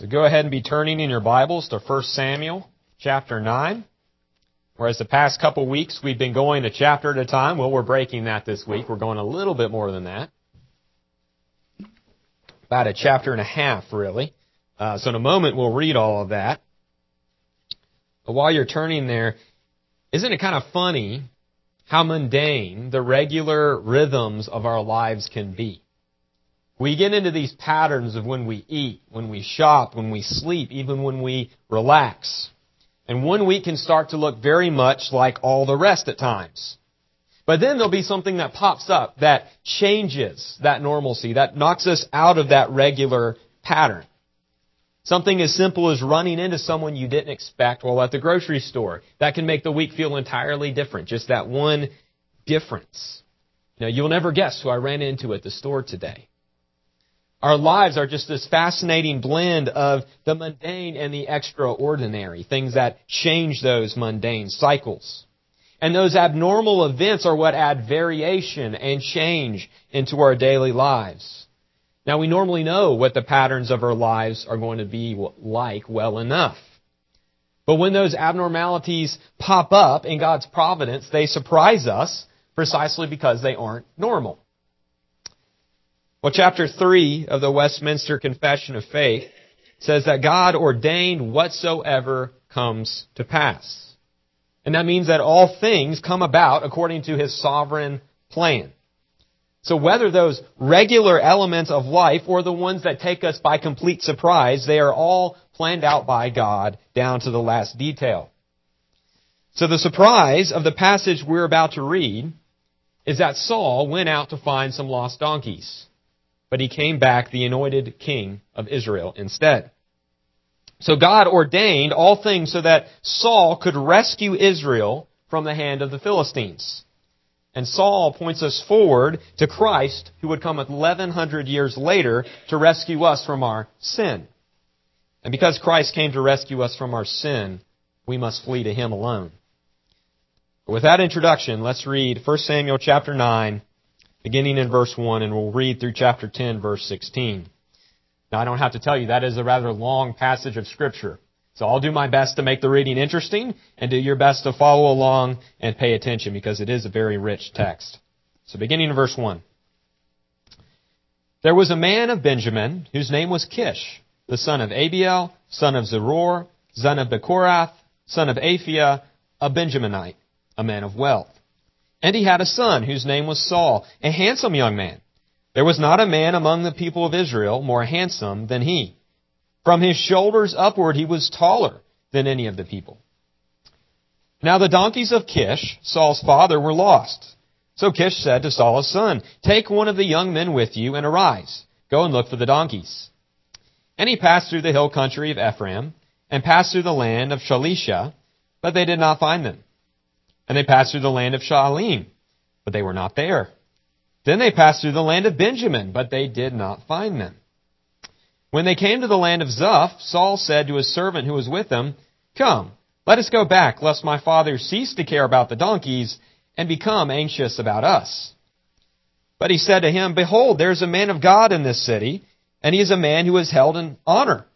So go ahead and be turning in your Bibles to 1 Samuel chapter 9. Whereas the past couple weeks we've been going a chapter at a time, well, we're breaking that this week. We're going a little bit more than that. About a chapter and a half, really. Uh, so in a moment we'll read all of that. But while you're turning there, isn't it kind of funny how mundane the regular rhythms of our lives can be? We get into these patterns of when we eat, when we shop, when we sleep, even when we relax. And one week can start to look very much like all the rest at times. But then there'll be something that pops up that changes that normalcy, that knocks us out of that regular pattern. Something as simple as running into someone you didn't expect while at the grocery store. That can make the week feel entirely different. Just that one difference. Now, you'll never guess who I ran into at the store today. Our lives are just this fascinating blend of the mundane and the extraordinary, things that change those mundane cycles. And those abnormal events are what add variation and change into our daily lives. Now we normally know what the patterns of our lives are going to be like well enough. But when those abnormalities pop up in God's providence, they surprise us precisely because they aren't normal. Well, chapter 3 of the Westminster Confession of Faith says that God ordained whatsoever comes to pass. And that means that all things come about according to His sovereign plan. So whether those regular elements of life or the ones that take us by complete surprise, they are all planned out by God down to the last detail. So the surprise of the passage we're about to read is that Saul went out to find some lost donkeys but he came back the anointed king of Israel instead. So God ordained all things so that Saul could rescue Israel from the hand of the Philistines. And Saul points us forward to Christ, who would come 1100 years later to rescue us from our sin. And because Christ came to rescue us from our sin, we must flee to Him alone. with that introduction, let's read 1 Samuel chapter 9, beginning in verse 1, and we'll read through chapter 10, verse 16. Now, I don't have to tell you, that is a rather long passage of Scripture. So I'll do my best to make the reading interesting, and do your best to follow along and pay attention, because it is a very rich text. So beginning in verse 1. There was a man of Benjamin, whose name was Kish, the son of Abiel, son of Zeror, son of Bechorath, son of Aphiah, a Benjaminite, a man of wealth. And he had a son whose name was Saul, a handsome young man. There was not a man among the people of Israel more handsome than he. From his shoulders upward he was taller than any of the people. Now the donkeys of Kish, Saul's father, were lost. So Kish said to Saul's son, Take one of the young men with you and arise. Go and look for the donkeys. And he passed through the hill country of Ephraim and passed through the land of Shalisha, but they did not find them. And they passed through the land of Shaalim, but they were not there. Then they passed through the land of Benjamin, but they did not find them. When they came to the land of Zuph, Saul said to his servant who was with him, Come, let us go back, lest my father cease to care about the donkeys and become anxious about us. But he said to him, Behold, there is a man of God in this city, and he is a man who is held in honor.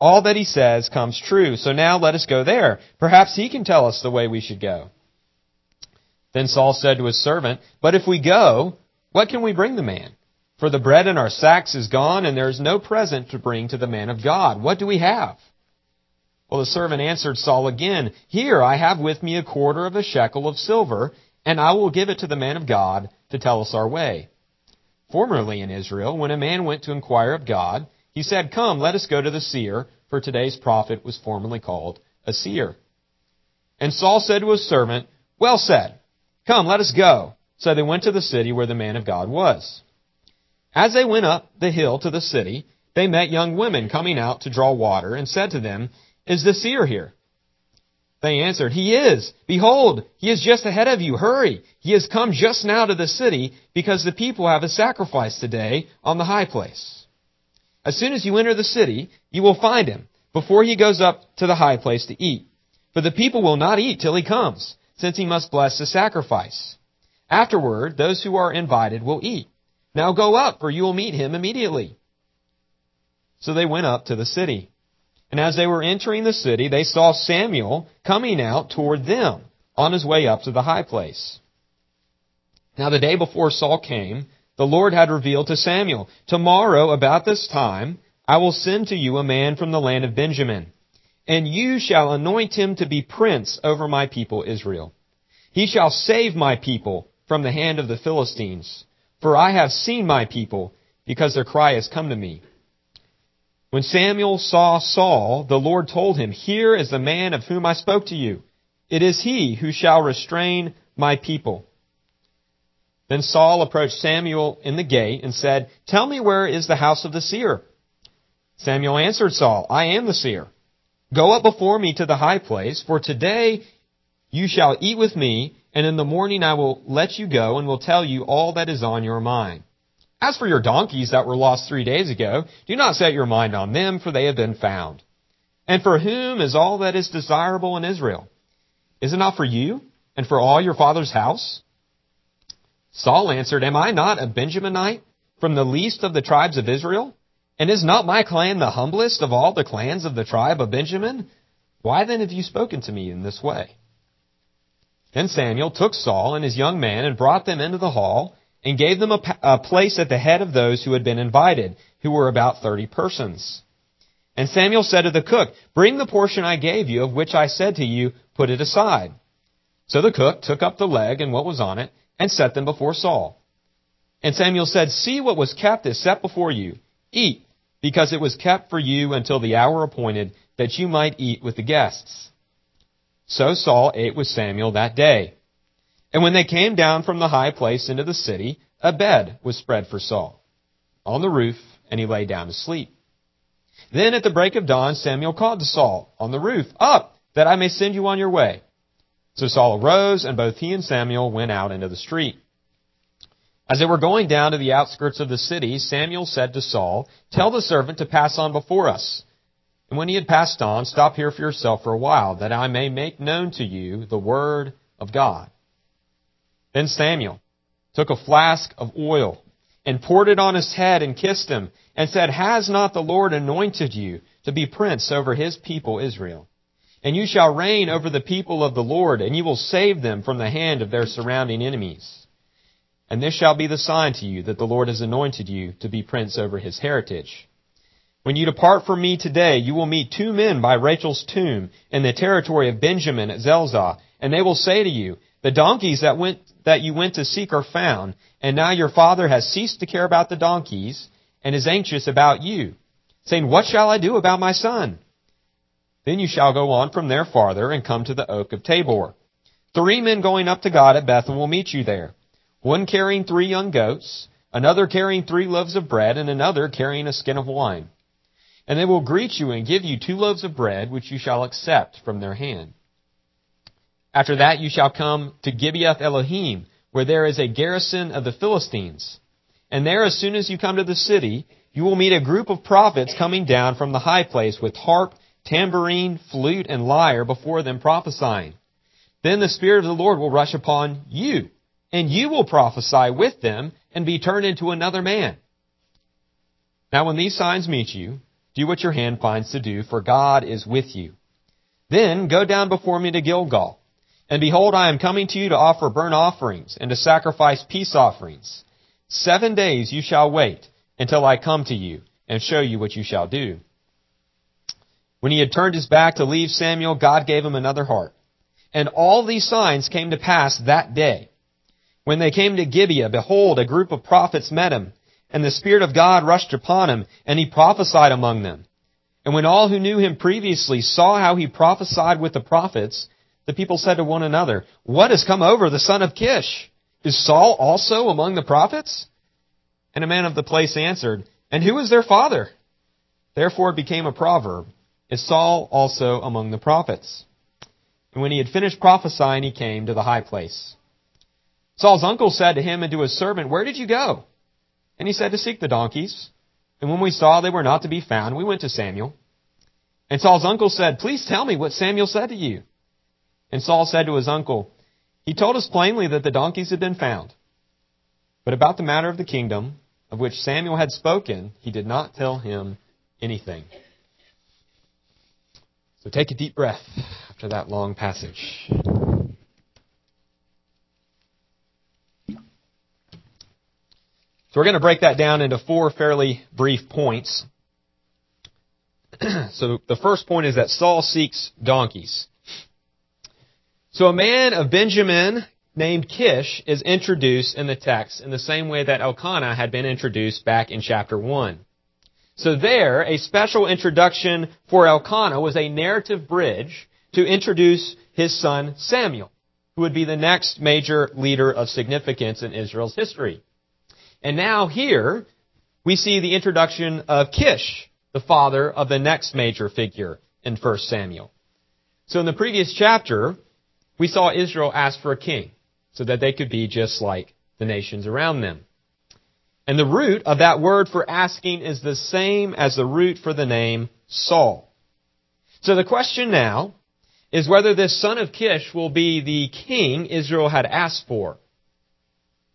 All that he says comes true. So now let us go there. Perhaps he can tell us the way we should go. Then Saul said to his servant, But if we go, what can we bring the man? For the bread in our sacks is gone, and there is no present to bring to the man of God. What do we have? Well, the servant answered Saul again, Here I have with me a quarter of a shekel of silver, and I will give it to the man of God to tell us our way. Formerly in Israel, when a man went to inquire of God, he said, Come, let us go to the seer, for today's prophet was formerly called a seer. And Saul said to his servant, Well said. Come, let us go. So they went to the city where the man of God was. As they went up the hill to the city, they met young women coming out to draw water and said to them, Is the seer here? They answered, He is. Behold, he is just ahead of you. Hurry. He has come just now to the city because the people have a sacrifice today on the high place. As soon as you enter the city, you will find him before he goes up to the high place to eat. For the people will not eat till he comes since he must bless the sacrifice. Afterward, those who are invited will eat. Now go up, for you will meet him immediately. So they went up to the city. And as they were entering the city, they saw Samuel coming out toward them on his way up to the high place. Now the day before Saul came, the Lord had revealed to Samuel, Tomorrow, about this time, I will send to you a man from the land of Benjamin, and you shall anoint him to be prince over my people Israel. He shall save my people from the hand of the Philistines, for I have seen my people, because their cry has come to me. When Samuel saw Saul, the Lord told him, Here is the man of whom I spoke to you. It is he who shall restrain my people. Then Saul approached Samuel in the gate and said, Tell me where is the house of the seer? Samuel answered Saul, I am the seer. Go up before me to the high place, for today you shall eat with me, and in the morning I will let you go and will tell you all that is on your mind. As for your donkeys that were lost three days ago, do not set your mind on them, for they have been found. And for whom is all that is desirable in Israel? Is it not for you and for all your father's house? Saul answered, Am I not a Benjaminite from the least of the tribes of Israel? And is not my clan the humblest of all the clans of the tribe of Benjamin? Why then have you spoken to me in this way? Then Samuel took Saul and his young man and brought them into the hall and gave them a, a place at the head of those who had been invited, who were about thirty persons. And Samuel said to the cook, Bring the portion I gave you, of which I said to you, Put it aside. So the cook took up the leg and what was on it, and set them before Saul. And Samuel said, See what was kept is set before you. Eat, because it was kept for you until the hour appointed, that you might eat with the guests. So Saul ate with Samuel that day. And when they came down from the high place into the city, a bed was spread for Saul on the roof, and he lay down to sleep. Then at the break of dawn, Samuel called to Saul on the roof, Up, that I may send you on your way. So Saul arose, and both he and Samuel went out into the street. As they were going down to the outskirts of the city, Samuel said to Saul, Tell the servant to pass on before us. And when he had passed on, stop here for yourself for a while, that I may make known to you the word of God. Then Samuel took a flask of oil and poured it on his head and kissed him and said, Has not the Lord anointed you to be prince over his people Israel? And you shall reign over the people of the Lord, and you will save them from the hand of their surrounding enemies. And this shall be the sign to you that the Lord has anointed you to be prince over his heritage. When you depart from me today, you will meet two men by Rachel's tomb in the territory of Benjamin at Zelzah, and they will say to you, the donkeys that went, that you went to seek are found, and now your father has ceased to care about the donkeys and is anxious about you, saying, What shall I do about my son? Then you shall go on from there farther and come to the oak of Tabor. Three men going up to God at Bethel will meet you there. One carrying three young goats, another carrying three loaves of bread, and another carrying a skin of wine. And they will greet you and give you two loaves of bread, which you shall accept from their hand. After that you shall come to Gibeath Elohim, where there is a garrison of the Philistines. And there, as soon as you come to the city, you will meet a group of prophets coming down from the high place with harp, tambourine, flute, and lyre before them prophesying. Then the Spirit of the Lord will rush upon you, and you will prophesy with them and be turned into another man. Now when these signs meet you, do what your hand finds to do, for God is with you. Then go down before me to Gilgal. And behold, I am coming to you to offer burnt offerings and to sacrifice peace offerings. Seven days you shall wait until I come to you and show you what you shall do. When he had turned his back to leave Samuel, God gave him another heart. And all these signs came to pass that day. When they came to Gibeah, behold, a group of prophets met him, and the Spirit of God rushed upon him, and he prophesied among them. And when all who knew him previously saw how he prophesied with the prophets, the people said to one another, What has come over the son of Kish? Is Saul also among the prophets? And a man of the place answered, And who is their father? Therefore it became a proverb, Is Saul also among the prophets? And when he had finished prophesying, he came to the high place. Saul's uncle said to him and to his servant, Where did you go? And he said, To seek the donkeys. And when we saw they were not to be found, we went to Samuel. And Saul's uncle said, Please tell me what Samuel said to you. And Saul said to his uncle, He told us plainly that the donkeys had been found. But about the matter of the kingdom, of which Samuel had spoken, he did not tell him anything. So take a deep breath after that long passage. So we're going to break that down into four fairly brief points. so the first point is that Saul seeks donkeys. So a man of Benjamin named Kish is introduced in the text in the same way that Elkanah had been introduced back in chapter 1. So there, a special introduction for Elkanah was a narrative bridge to introduce his son Samuel, who would be the next major leader of significance in Israel's history. And now here, we see the introduction of Kish, the father of the next major figure in 1 Samuel. So in the previous chapter, we saw Israel ask for a king so that they could be just like the nations around them. And the root of that word for asking is the same as the root for the name Saul. So the question now is whether this son of Kish will be the king Israel had asked for.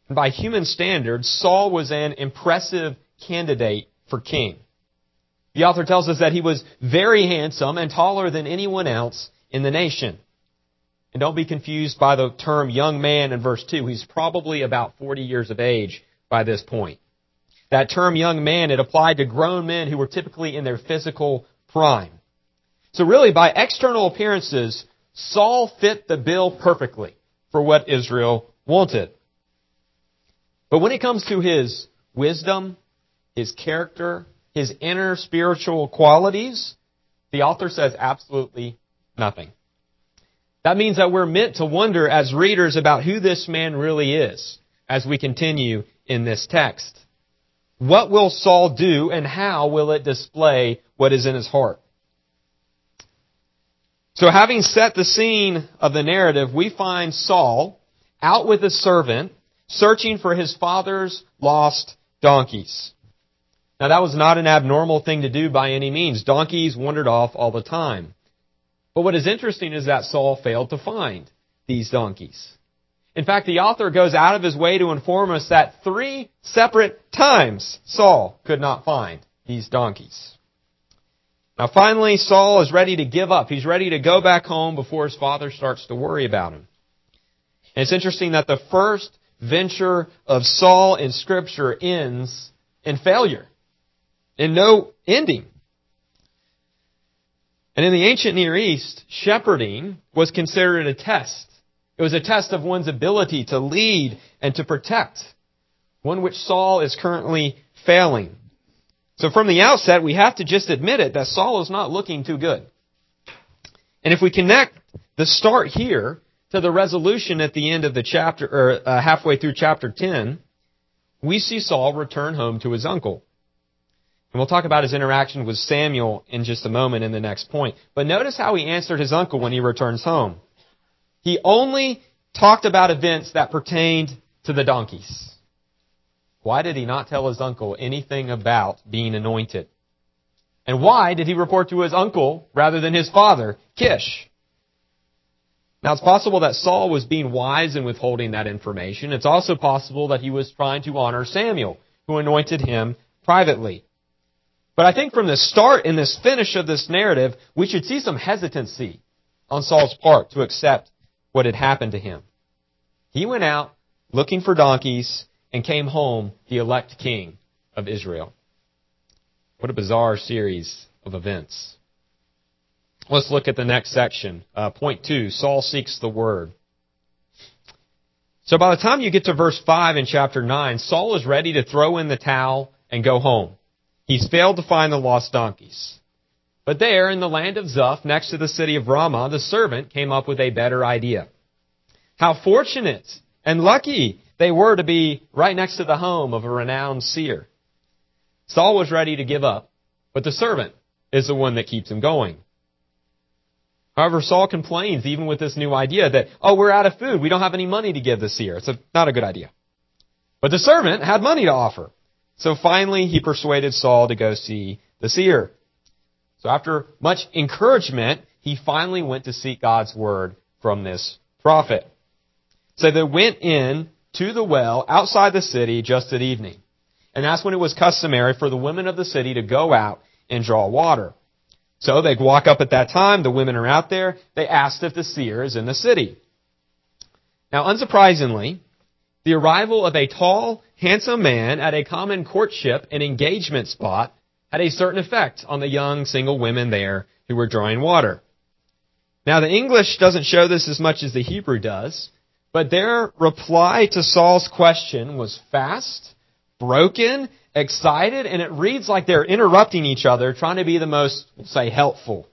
By human standards, Saul was an impressive candidate for king. The author tells us that he was very handsome and taller than anyone else in the nation. And don't be confused by the term young man in verse 2. He's probably about 40 years of age by this point. That term young man, it applied to grown men who were typically in their physical prime. So really, by external appearances, Saul fit the bill perfectly for what Israel wanted. But when it comes to his wisdom, his character, his inner spiritual qualities, the author says absolutely nothing. That means that we're meant to wonder as readers about who this man really is as we continue in this text. What will Saul do and how will it display what is in his heart? So having set the scene of the narrative, we find Saul out with a servant searching for his father's lost donkeys. Now that was not an abnormal thing to do by any means. Donkeys wandered off all the time. But what is interesting is that Saul failed to find these donkeys. In fact, the author goes out of his way to inform us that three separate times Saul could not find these donkeys. Now finally, Saul is ready to give up. He's ready to go back home before his father starts to worry about him. And it's interesting that the first venture of Saul in scripture ends in failure. In no ending. And in the ancient Near East, shepherding was considered a test. It was a test of one's ability to lead and to protect, one which Saul is currently failing. So from the outset, we have to just admit it that Saul is not looking too good. And if we connect the start here to the resolution at the end of the chapter, or uh, halfway through chapter 10, we see Saul return home to his uncle. And we'll talk about his interaction with Samuel in just a moment in the next point. But notice how he answered his uncle when he returns home. He only talked about events that pertained to the donkeys. Why did he not tell his uncle anything about being anointed? And why did he report to his uncle rather than his father, Kish? Now it's possible that Saul was being wise in withholding that information. It's also possible that he was trying to honor Samuel, who anointed him privately. But I think from the start and this finish of this narrative, we should see some hesitancy on Saul's part to accept what had happened to him. He went out looking for donkeys and came home the elect king of Israel. What a bizarre series of events. Let's look at the next section. Uh, point two, Saul seeks the word. So by the time you get to verse 5 in chapter 9, Saul is ready to throw in the towel and go home. He's failed to find the lost donkeys. But there, in the land of Zuph, next to the city of Ramah, the servant came up with a better idea. How fortunate and lucky they were to be right next to the home of a renowned seer. Saul was ready to give up, but the servant is the one that keeps him going. However, Saul complains even with this new idea that, oh, we're out of food. We don't have any money to give the seer. It's a, not a good idea. But the servant had money to offer. So finally, he persuaded Saul to go see the seer. So after much encouragement, he finally went to seek God's word from this prophet. So they went in to the well outside the city just at evening. And that's when it was customary for the women of the city to go out and draw water. So they walk up at that time, the women are out there, they asked if the seer is in the city. Now, unsurprisingly, the arrival of a tall, handsome man at a common courtship and engagement spot had a certain effect on the young single women there who were drawing water. Now, the English doesn't show this as much as the Hebrew does, but their reply to Saul's question was fast, broken, excited, and it reads like they're interrupting each other, trying to be the most, say, helpful.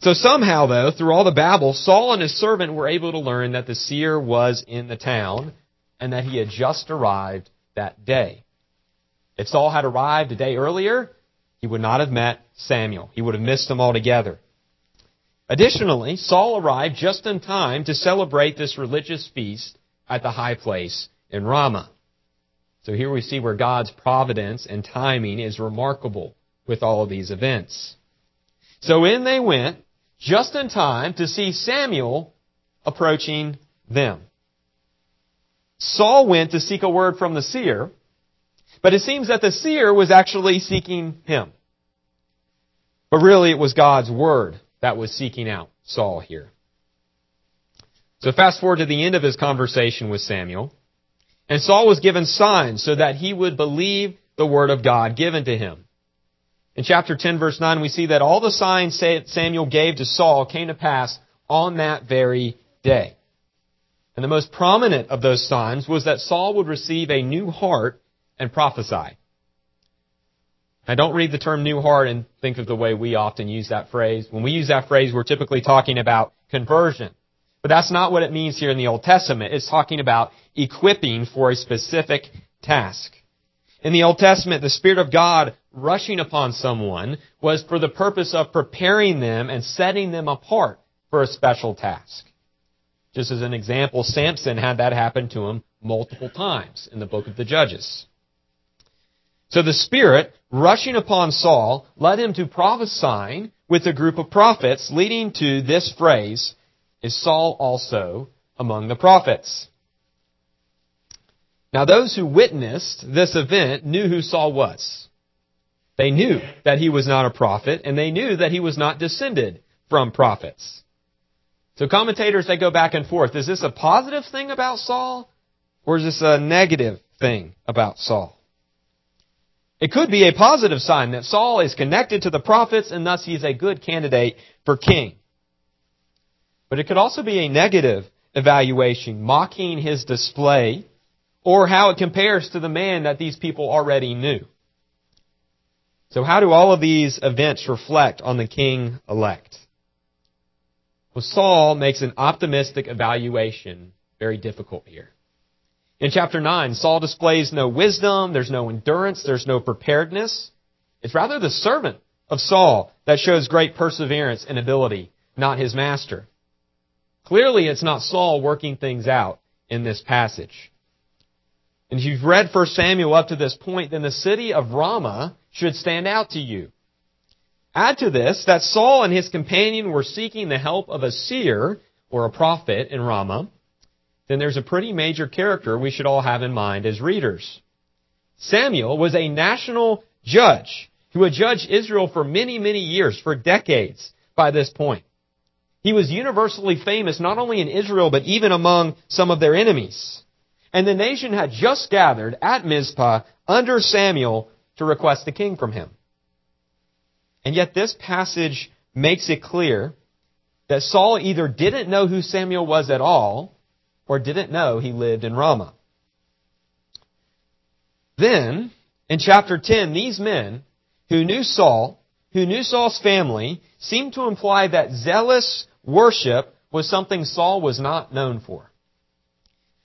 So somehow, though, through all the babble, Saul and his servant were able to learn that the seer was in the town and that he had just arrived that day. If Saul had arrived a day earlier, he would not have met Samuel. He would have missed him altogether. Additionally, Saul arrived just in time to celebrate this religious feast at the high place in Ramah. So here we see where God's providence and timing is remarkable with all of these events. So in they went, just in time to see Samuel approaching them. Saul went to seek a word from the seer, but it seems that the seer was actually seeking him. But really it was God's word that was seeking out Saul here. So fast forward to the end of his conversation with Samuel. And Saul was given signs so that he would believe the word of God given to him. In chapter 10 verse 9 we see that all the signs Samuel gave to Saul came to pass on that very day. And the most prominent of those signs was that Saul would receive a new heart and prophesy. Now don't read the term new heart and think of the way we often use that phrase. When we use that phrase, we're typically talking about conversion. But that's not what it means here in the Old Testament. It's talking about equipping for a specific task. In the Old Testament, the Spirit of God rushing upon someone was for the purpose of preparing them and setting them apart for a special task. Just as an example, Samson had that happen to him multiple times in the book of the Judges. So the Spirit, rushing upon Saul, led him to prophesying with a group of prophets, leading to this phrase, is Saul also among the prophets? Now those who witnessed this event knew who Saul was. They knew that he was not a prophet, and they knew that he was not descended from prophets. So commentators, they go back and forth. Is this a positive thing about Saul, or is this a negative thing about Saul? It could be a positive sign that Saul is connected to the prophets and thus he is a good candidate for king. But it could also be a negative evaluation, mocking his display or how it compares to the man that these people already knew. So how do all of these events reflect on the king elect? Well, Saul makes an optimistic evaluation very difficult here. In chapter 9, Saul displays no wisdom, there's no endurance, there's no preparedness. It's rather the servant of Saul that shows great perseverance and ability, not his master. Clearly, it's not Saul working things out in this passage. And if you've read 1 Samuel up to this point, then the city of Ramah should stand out to you. Add to this that Saul and his companion were seeking the help of a seer or a prophet in Ramah then there's a pretty major character we should all have in mind as readers. Samuel was a national judge who had judged Israel for many, many years, for decades by this point. He was universally famous not only in Israel, but even among some of their enemies. And the nation had just gathered at Mizpah under Samuel to request the king from him. And yet this passage makes it clear that Saul either didn't know who Samuel was at all, or didn't know he lived in Ramah. Then, in chapter 10, these men who knew Saul, who knew Saul's family, seem to imply that zealous worship was something Saul was not known for.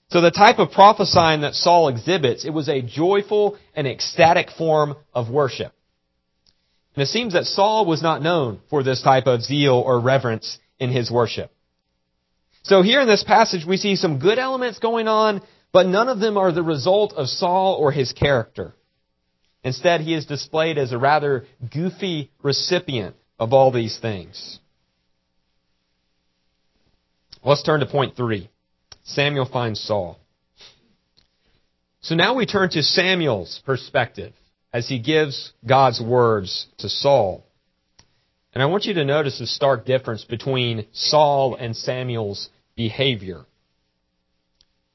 So the type of prophesying that Saul exhibits, it was a joyful and ecstatic form of worship. And it seems that Saul was not known for this type of zeal or reverence in his worship. So here in this passage, we see some good elements going on, but none of them are the result of Saul or his character. Instead, he is displayed as a rather goofy recipient of all these things. Let's turn to point three. Samuel finds Saul. So now we turn to Samuel's perspective as he gives God's words to Saul. And I want you to notice the stark difference between Saul and Samuel's behavior.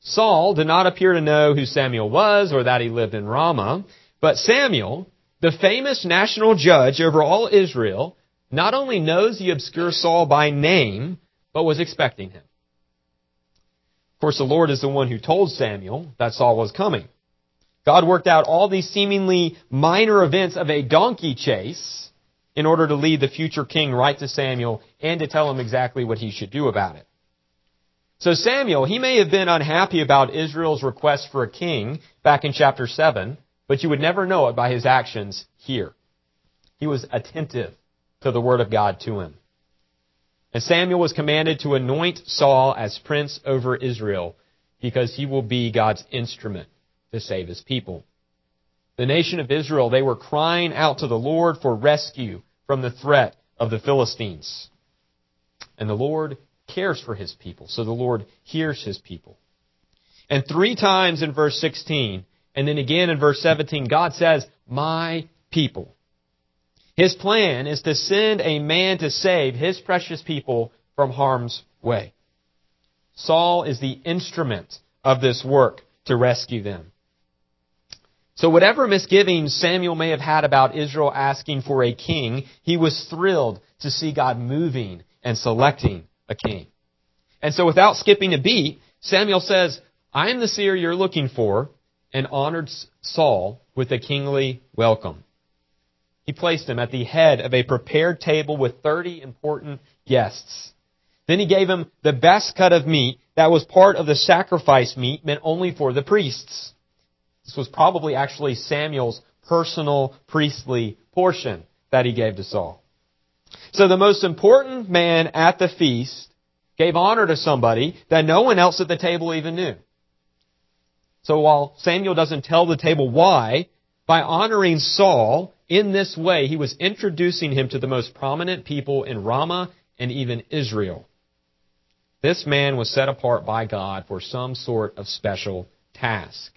Saul did not appear to know who Samuel was or that he lived in Ramah, but Samuel, the famous national judge over all Israel, not only knows the obscure Saul by name, but was expecting him. Of course, the Lord is the one who told Samuel that Saul was coming. God worked out all these seemingly minor events of a donkey chase in order to lead the future king right to Samuel and to tell him exactly what he should do about it. So Samuel, he may have been unhappy about Israel's request for a king back in chapter 7, but you would never know it by his actions here. He was attentive to the word of God to him. And Samuel was commanded to anoint Saul as prince over Israel because he will be God's instrument to save his people. The nation of Israel, they were crying out to the Lord for rescue from the threat of the Philistines. And the Lord cares for his people, so the Lord hears his people. And three times in verse 16, and then again in verse 17, God says, My people. His plan is to send a man to save his precious people from harm's way. Saul is the instrument of this work to rescue them. So whatever misgivings Samuel may have had about Israel asking for a king, he was thrilled to see God moving and selecting a king. And so without skipping a beat, Samuel says, I am the seer you're looking for, and honored Saul with a kingly welcome. He placed him at the head of a prepared table with 30 important guests. Then he gave him the best cut of meat that was part of the sacrifice meat meant only for the priests. This was probably actually Samuel's personal priestly portion that he gave to Saul. So the most important man at the feast gave honor to somebody that no one else at the table even knew. So while Samuel doesn't tell the table why, by honoring Saul in this way, he was introducing him to the most prominent people in Ramah and even Israel. This man was set apart by God for some sort of special task.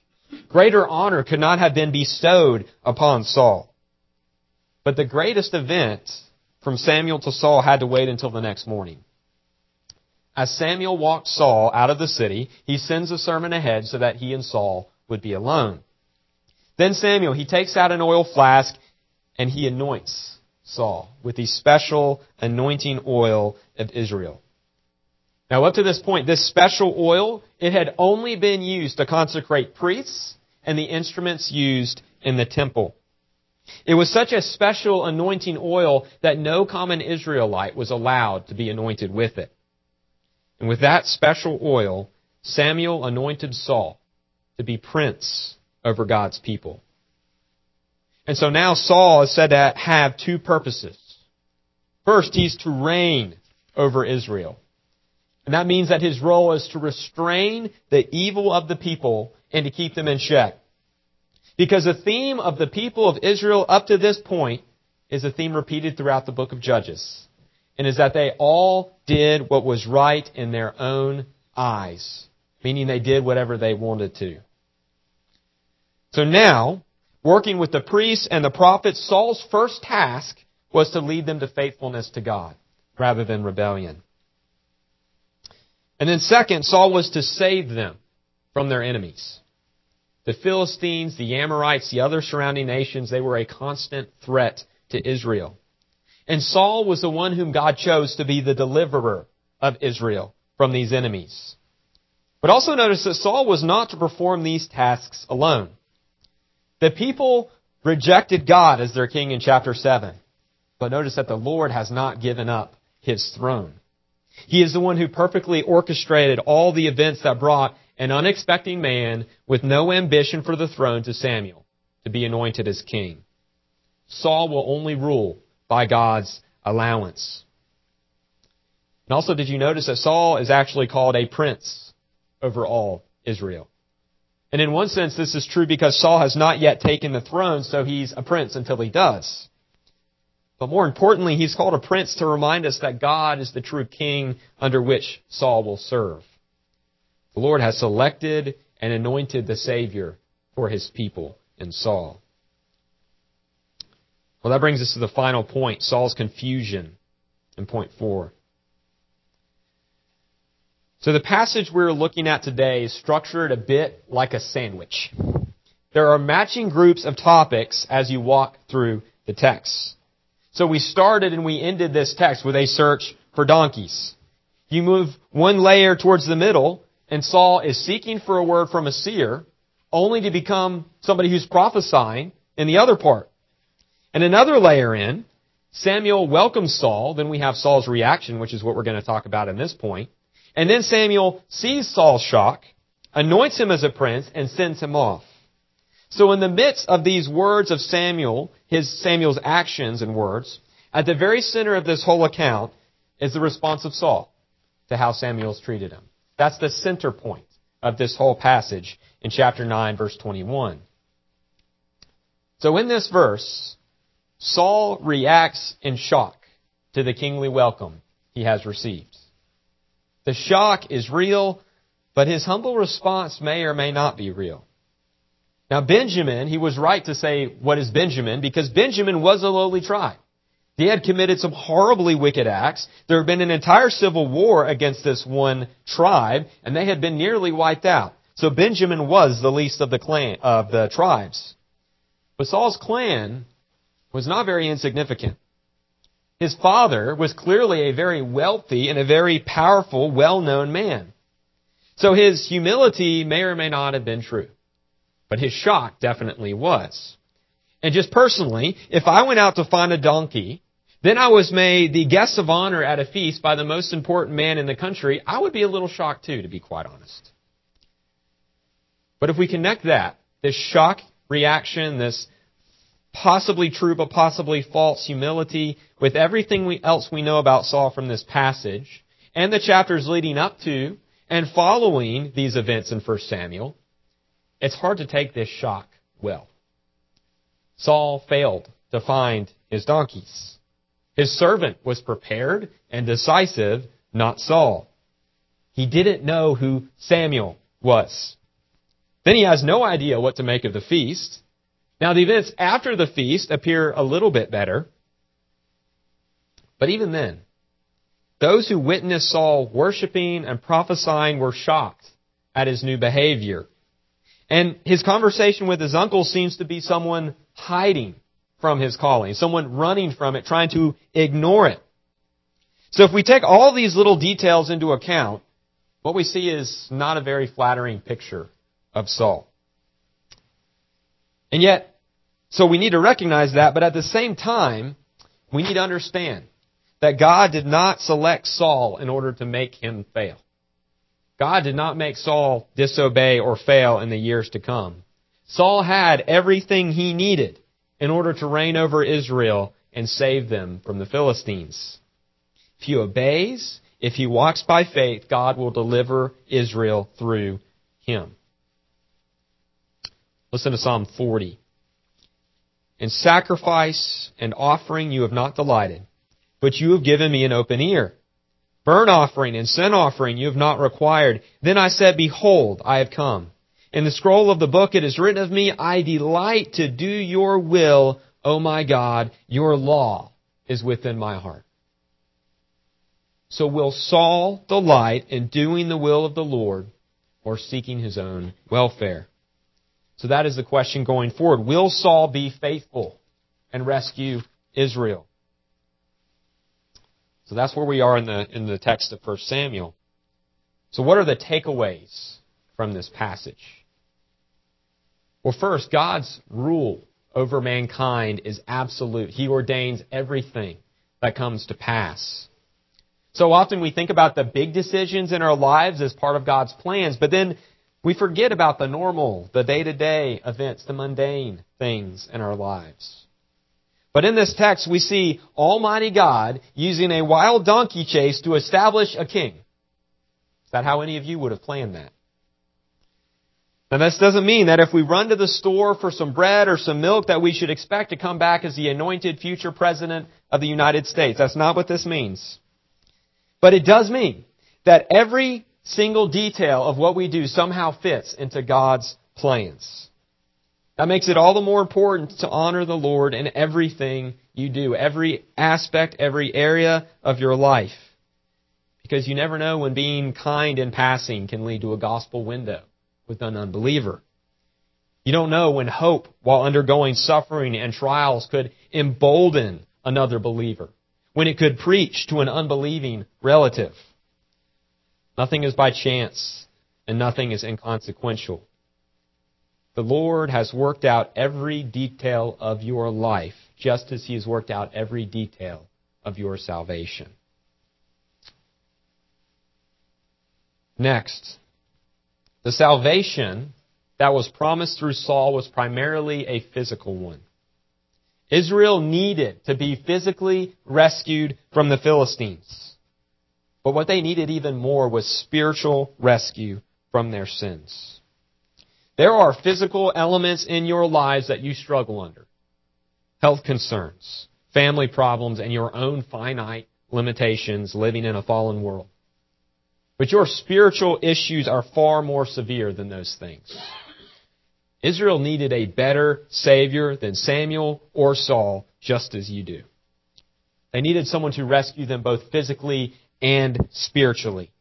Greater honor could not have been bestowed upon Saul. But the greatest event from Samuel to Saul had to wait until the next morning. As Samuel walked Saul out of the city, he sends a servant ahead so that he and Saul would be alone. Then Samuel, he takes out an oil flask and he anoints Saul with the special anointing oil of Israel. Now up to this point, this special oil, it had only been used to consecrate priests and the instruments used in the temple. It was such a special anointing oil that no common Israelite was allowed to be anointed with it. And with that special oil, Samuel anointed Saul to be prince over God's people. And so now Saul is said to have two purposes. First, he's to reign over Israel. And that means that his role is to restrain the evil of the people and to keep them in check. Because the theme of the people of Israel up to this point is a theme repeated throughout the book of Judges. And is that they all did what was right in their own eyes. Meaning they did whatever they wanted to. So now, working with the priests and the prophets, Saul's first task was to lead them to faithfulness to God rather than rebellion. And then second, Saul was to save them from their enemies. The Philistines, the Amorites, the other surrounding nations, they were a constant threat to Israel. And Saul was the one whom God chose to be the deliverer of Israel from these enemies. But also notice that Saul was not to perform these tasks alone. The people rejected God as their king in chapter 7. But notice that the Lord has not given up his throne. He is the one who perfectly orchestrated all the events that brought an unexpected man with no ambition for the throne to Samuel to be anointed as king. Saul will only rule by God's allowance. And also, did you notice that Saul is actually called a prince over all Israel? And in one sense, this is true because Saul has not yet taken the throne, so he's a prince until he does. But more importantly, he's called a prince to remind us that God is the true king under which Saul will serve. The Lord has selected and anointed the Savior for his people in Saul. Well, that brings us to the final point Saul's confusion in point four. So the passage we're looking at today is structured a bit like a sandwich. There are matching groups of topics as you walk through the text. So we started and we ended this text with a search for donkeys. You move one layer towards the middle, and Saul is seeking for a word from a seer, only to become somebody who's prophesying in the other part. And another layer in, Samuel welcomes Saul, then we have Saul's reaction, which is what we're going to talk about in this point. And then Samuel sees Saul's shock, anoints him as a prince, and sends him off. So in the midst of these words of Samuel, his Samuel's actions and words, at the very center of this whole account is the response of Saul to how Samuel's treated him. That's the center point of this whole passage in chapter 9 verse 21. So in this verse, Saul reacts in shock to the kingly welcome he has received. The shock is real, but his humble response may or may not be real. Now Benjamin, he was right to say, what is Benjamin? Because Benjamin was a lowly tribe. He had committed some horribly wicked acts. There had been an entire civil war against this one tribe, and they had been nearly wiped out. So Benjamin was the least of the clan, of the tribes. But Saul's clan was not very insignificant. His father was clearly a very wealthy and a very powerful, well-known man. So his humility may or may not have been true. But his shock definitely was. And just personally, if I went out to find a donkey, then I was made the guest of honor at a feast by the most important man in the country, I would be a little shocked too, to be quite honest. But if we connect that, this shock reaction, this possibly true but possibly false humility with everything we, else we know about Saul from this passage and the chapters leading up to and following these events in 1 Samuel, it's hard to take this shock well. Saul failed to find his donkeys. His servant was prepared and decisive, not Saul. He didn't know who Samuel was. Then he has no idea what to make of the feast. Now, the events after the feast appear a little bit better. But even then, those who witnessed Saul worshiping and prophesying were shocked at his new behavior. And his conversation with his uncle seems to be someone hiding from his calling, someone running from it, trying to ignore it. So if we take all these little details into account, what we see is not a very flattering picture of Saul. And yet, so we need to recognize that, but at the same time, we need to understand that God did not select Saul in order to make him fail. God did not make Saul disobey or fail in the years to come. Saul had everything he needed in order to reign over Israel and save them from the Philistines. If he obeys, if he walks by faith, God will deliver Israel through him. Listen to Psalm 40. In sacrifice and offering you have not delighted, but you have given me an open ear. Burnt offering and sin offering you have not required. Then I said, Behold, I have come. In the scroll of the book it is written of me, I delight to do your will, O my God. Your law is within my heart. So will Saul delight in doing the will of the Lord or seeking his own welfare? So that is the question going forward. Will Saul be faithful and rescue Israel? So that's where we are in the, in the text of 1 Samuel. So what are the takeaways from this passage? Well, first, God's rule over mankind is absolute. He ordains everything that comes to pass. So often we think about the big decisions in our lives as part of God's plans, but then we forget about the normal, the day to day events, the mundane things in our lives. But in this text, we see Almighty God using a wild donkey chase to establish a king. Is that how any of you would have planned that? Now this doesn't mean that if we run to the store for some bread or some milk that we should expect to come back as the anointed future president of the United States. That's not what this means. But it does mean that every single detail of what we do somehow fits into God's plans. That makes it all the more important to honor the Lord in everything you do, every aspect, every area of your life. Because you never know when being kind in passing can lead to a gospel window with an unbeliever. You don't know when hope, while undergoing suffering and trials, could embolden another believer, when it could preach to an unbelieving relative. Nothing is by chance, and nothing is inconsequential. The Lord has worked out every detail of your life, just as He has worked out every detail of your salvation. Next, the salvation that was promised through Saul was primarily a physical one. Israel needed to be physically rescued from the Philistines. But what they needed even more was spiritual rescue from their sins. There are physical elements in your lives that you struggle under. Health concerns, family problems, and your own finite limitations living in a fallen world. But your spiritual issues are far more severe than those things. Israel needed a better Savior than Samuel or Saul, just as you do. They needed someone to rescue them both physically and spiritually.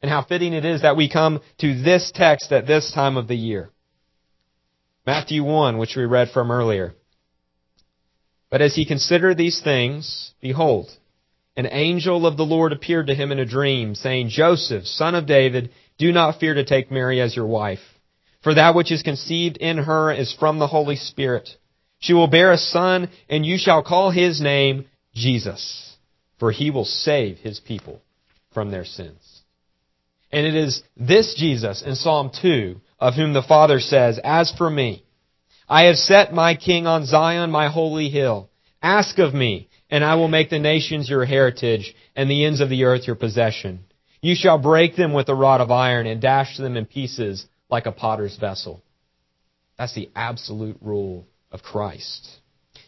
And how fitting it is that we come to this text at this time of the year. Matthew 1, which we read from earlier. But as he considered these things, behold, an angel of the Lord appeared to him in a dream, saying, Joseph, son of David, do not fear to take Mary as your wife for that which is conceived in her is from the Holy Spirit. She will bear a son, and you shall call his name Jesus, for he will save his people from their sins. And it is this Jesus in Psalm 2 of whom the Father says, As for me, I have set my king on Zion, my holy hill. Ask of me, and I will make the nations your heritage, and the ends of the earth your possession. You shall break them with a rod of iron, and dash them in pieces like a potter's vessel. That's the absolute rule of Christ.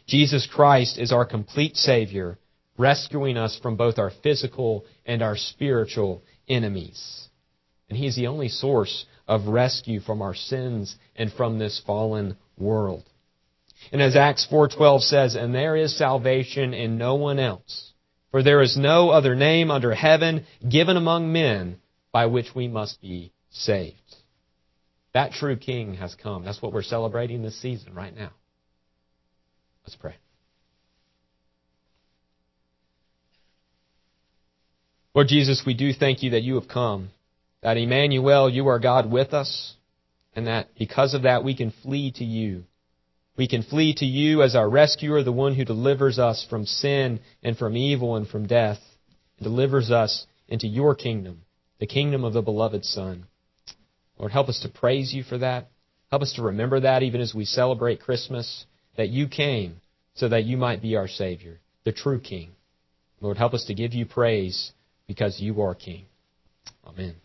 Jesus Christ is our complete Savior, rescuing us from both our physical and our spiritual enemies. And He is the only source of rescue from our sins and from this fallen world. And as Acts 4:12 says, and there is salvation in no one else, for there is no other name under heaven given among men by which we must be saved. That true King has come. That's what we're celebrating this season right now. Let's pray. Lord Jesus, we do thank you that you have come, that Emmanuel, you are God with us, and that because of that we can flee to you. We can flee to you as our rescuer, the one who delivers us from sin and from evil and from death, and delivers us into your kingdom, the kingdom of the beloved Son. Lord, help us to praise you for that. Help us to remember that even as we celebrate Christmas, that you came so that you might be our Savior, the true King. Lord, help us to give you praise because you are King. Amen.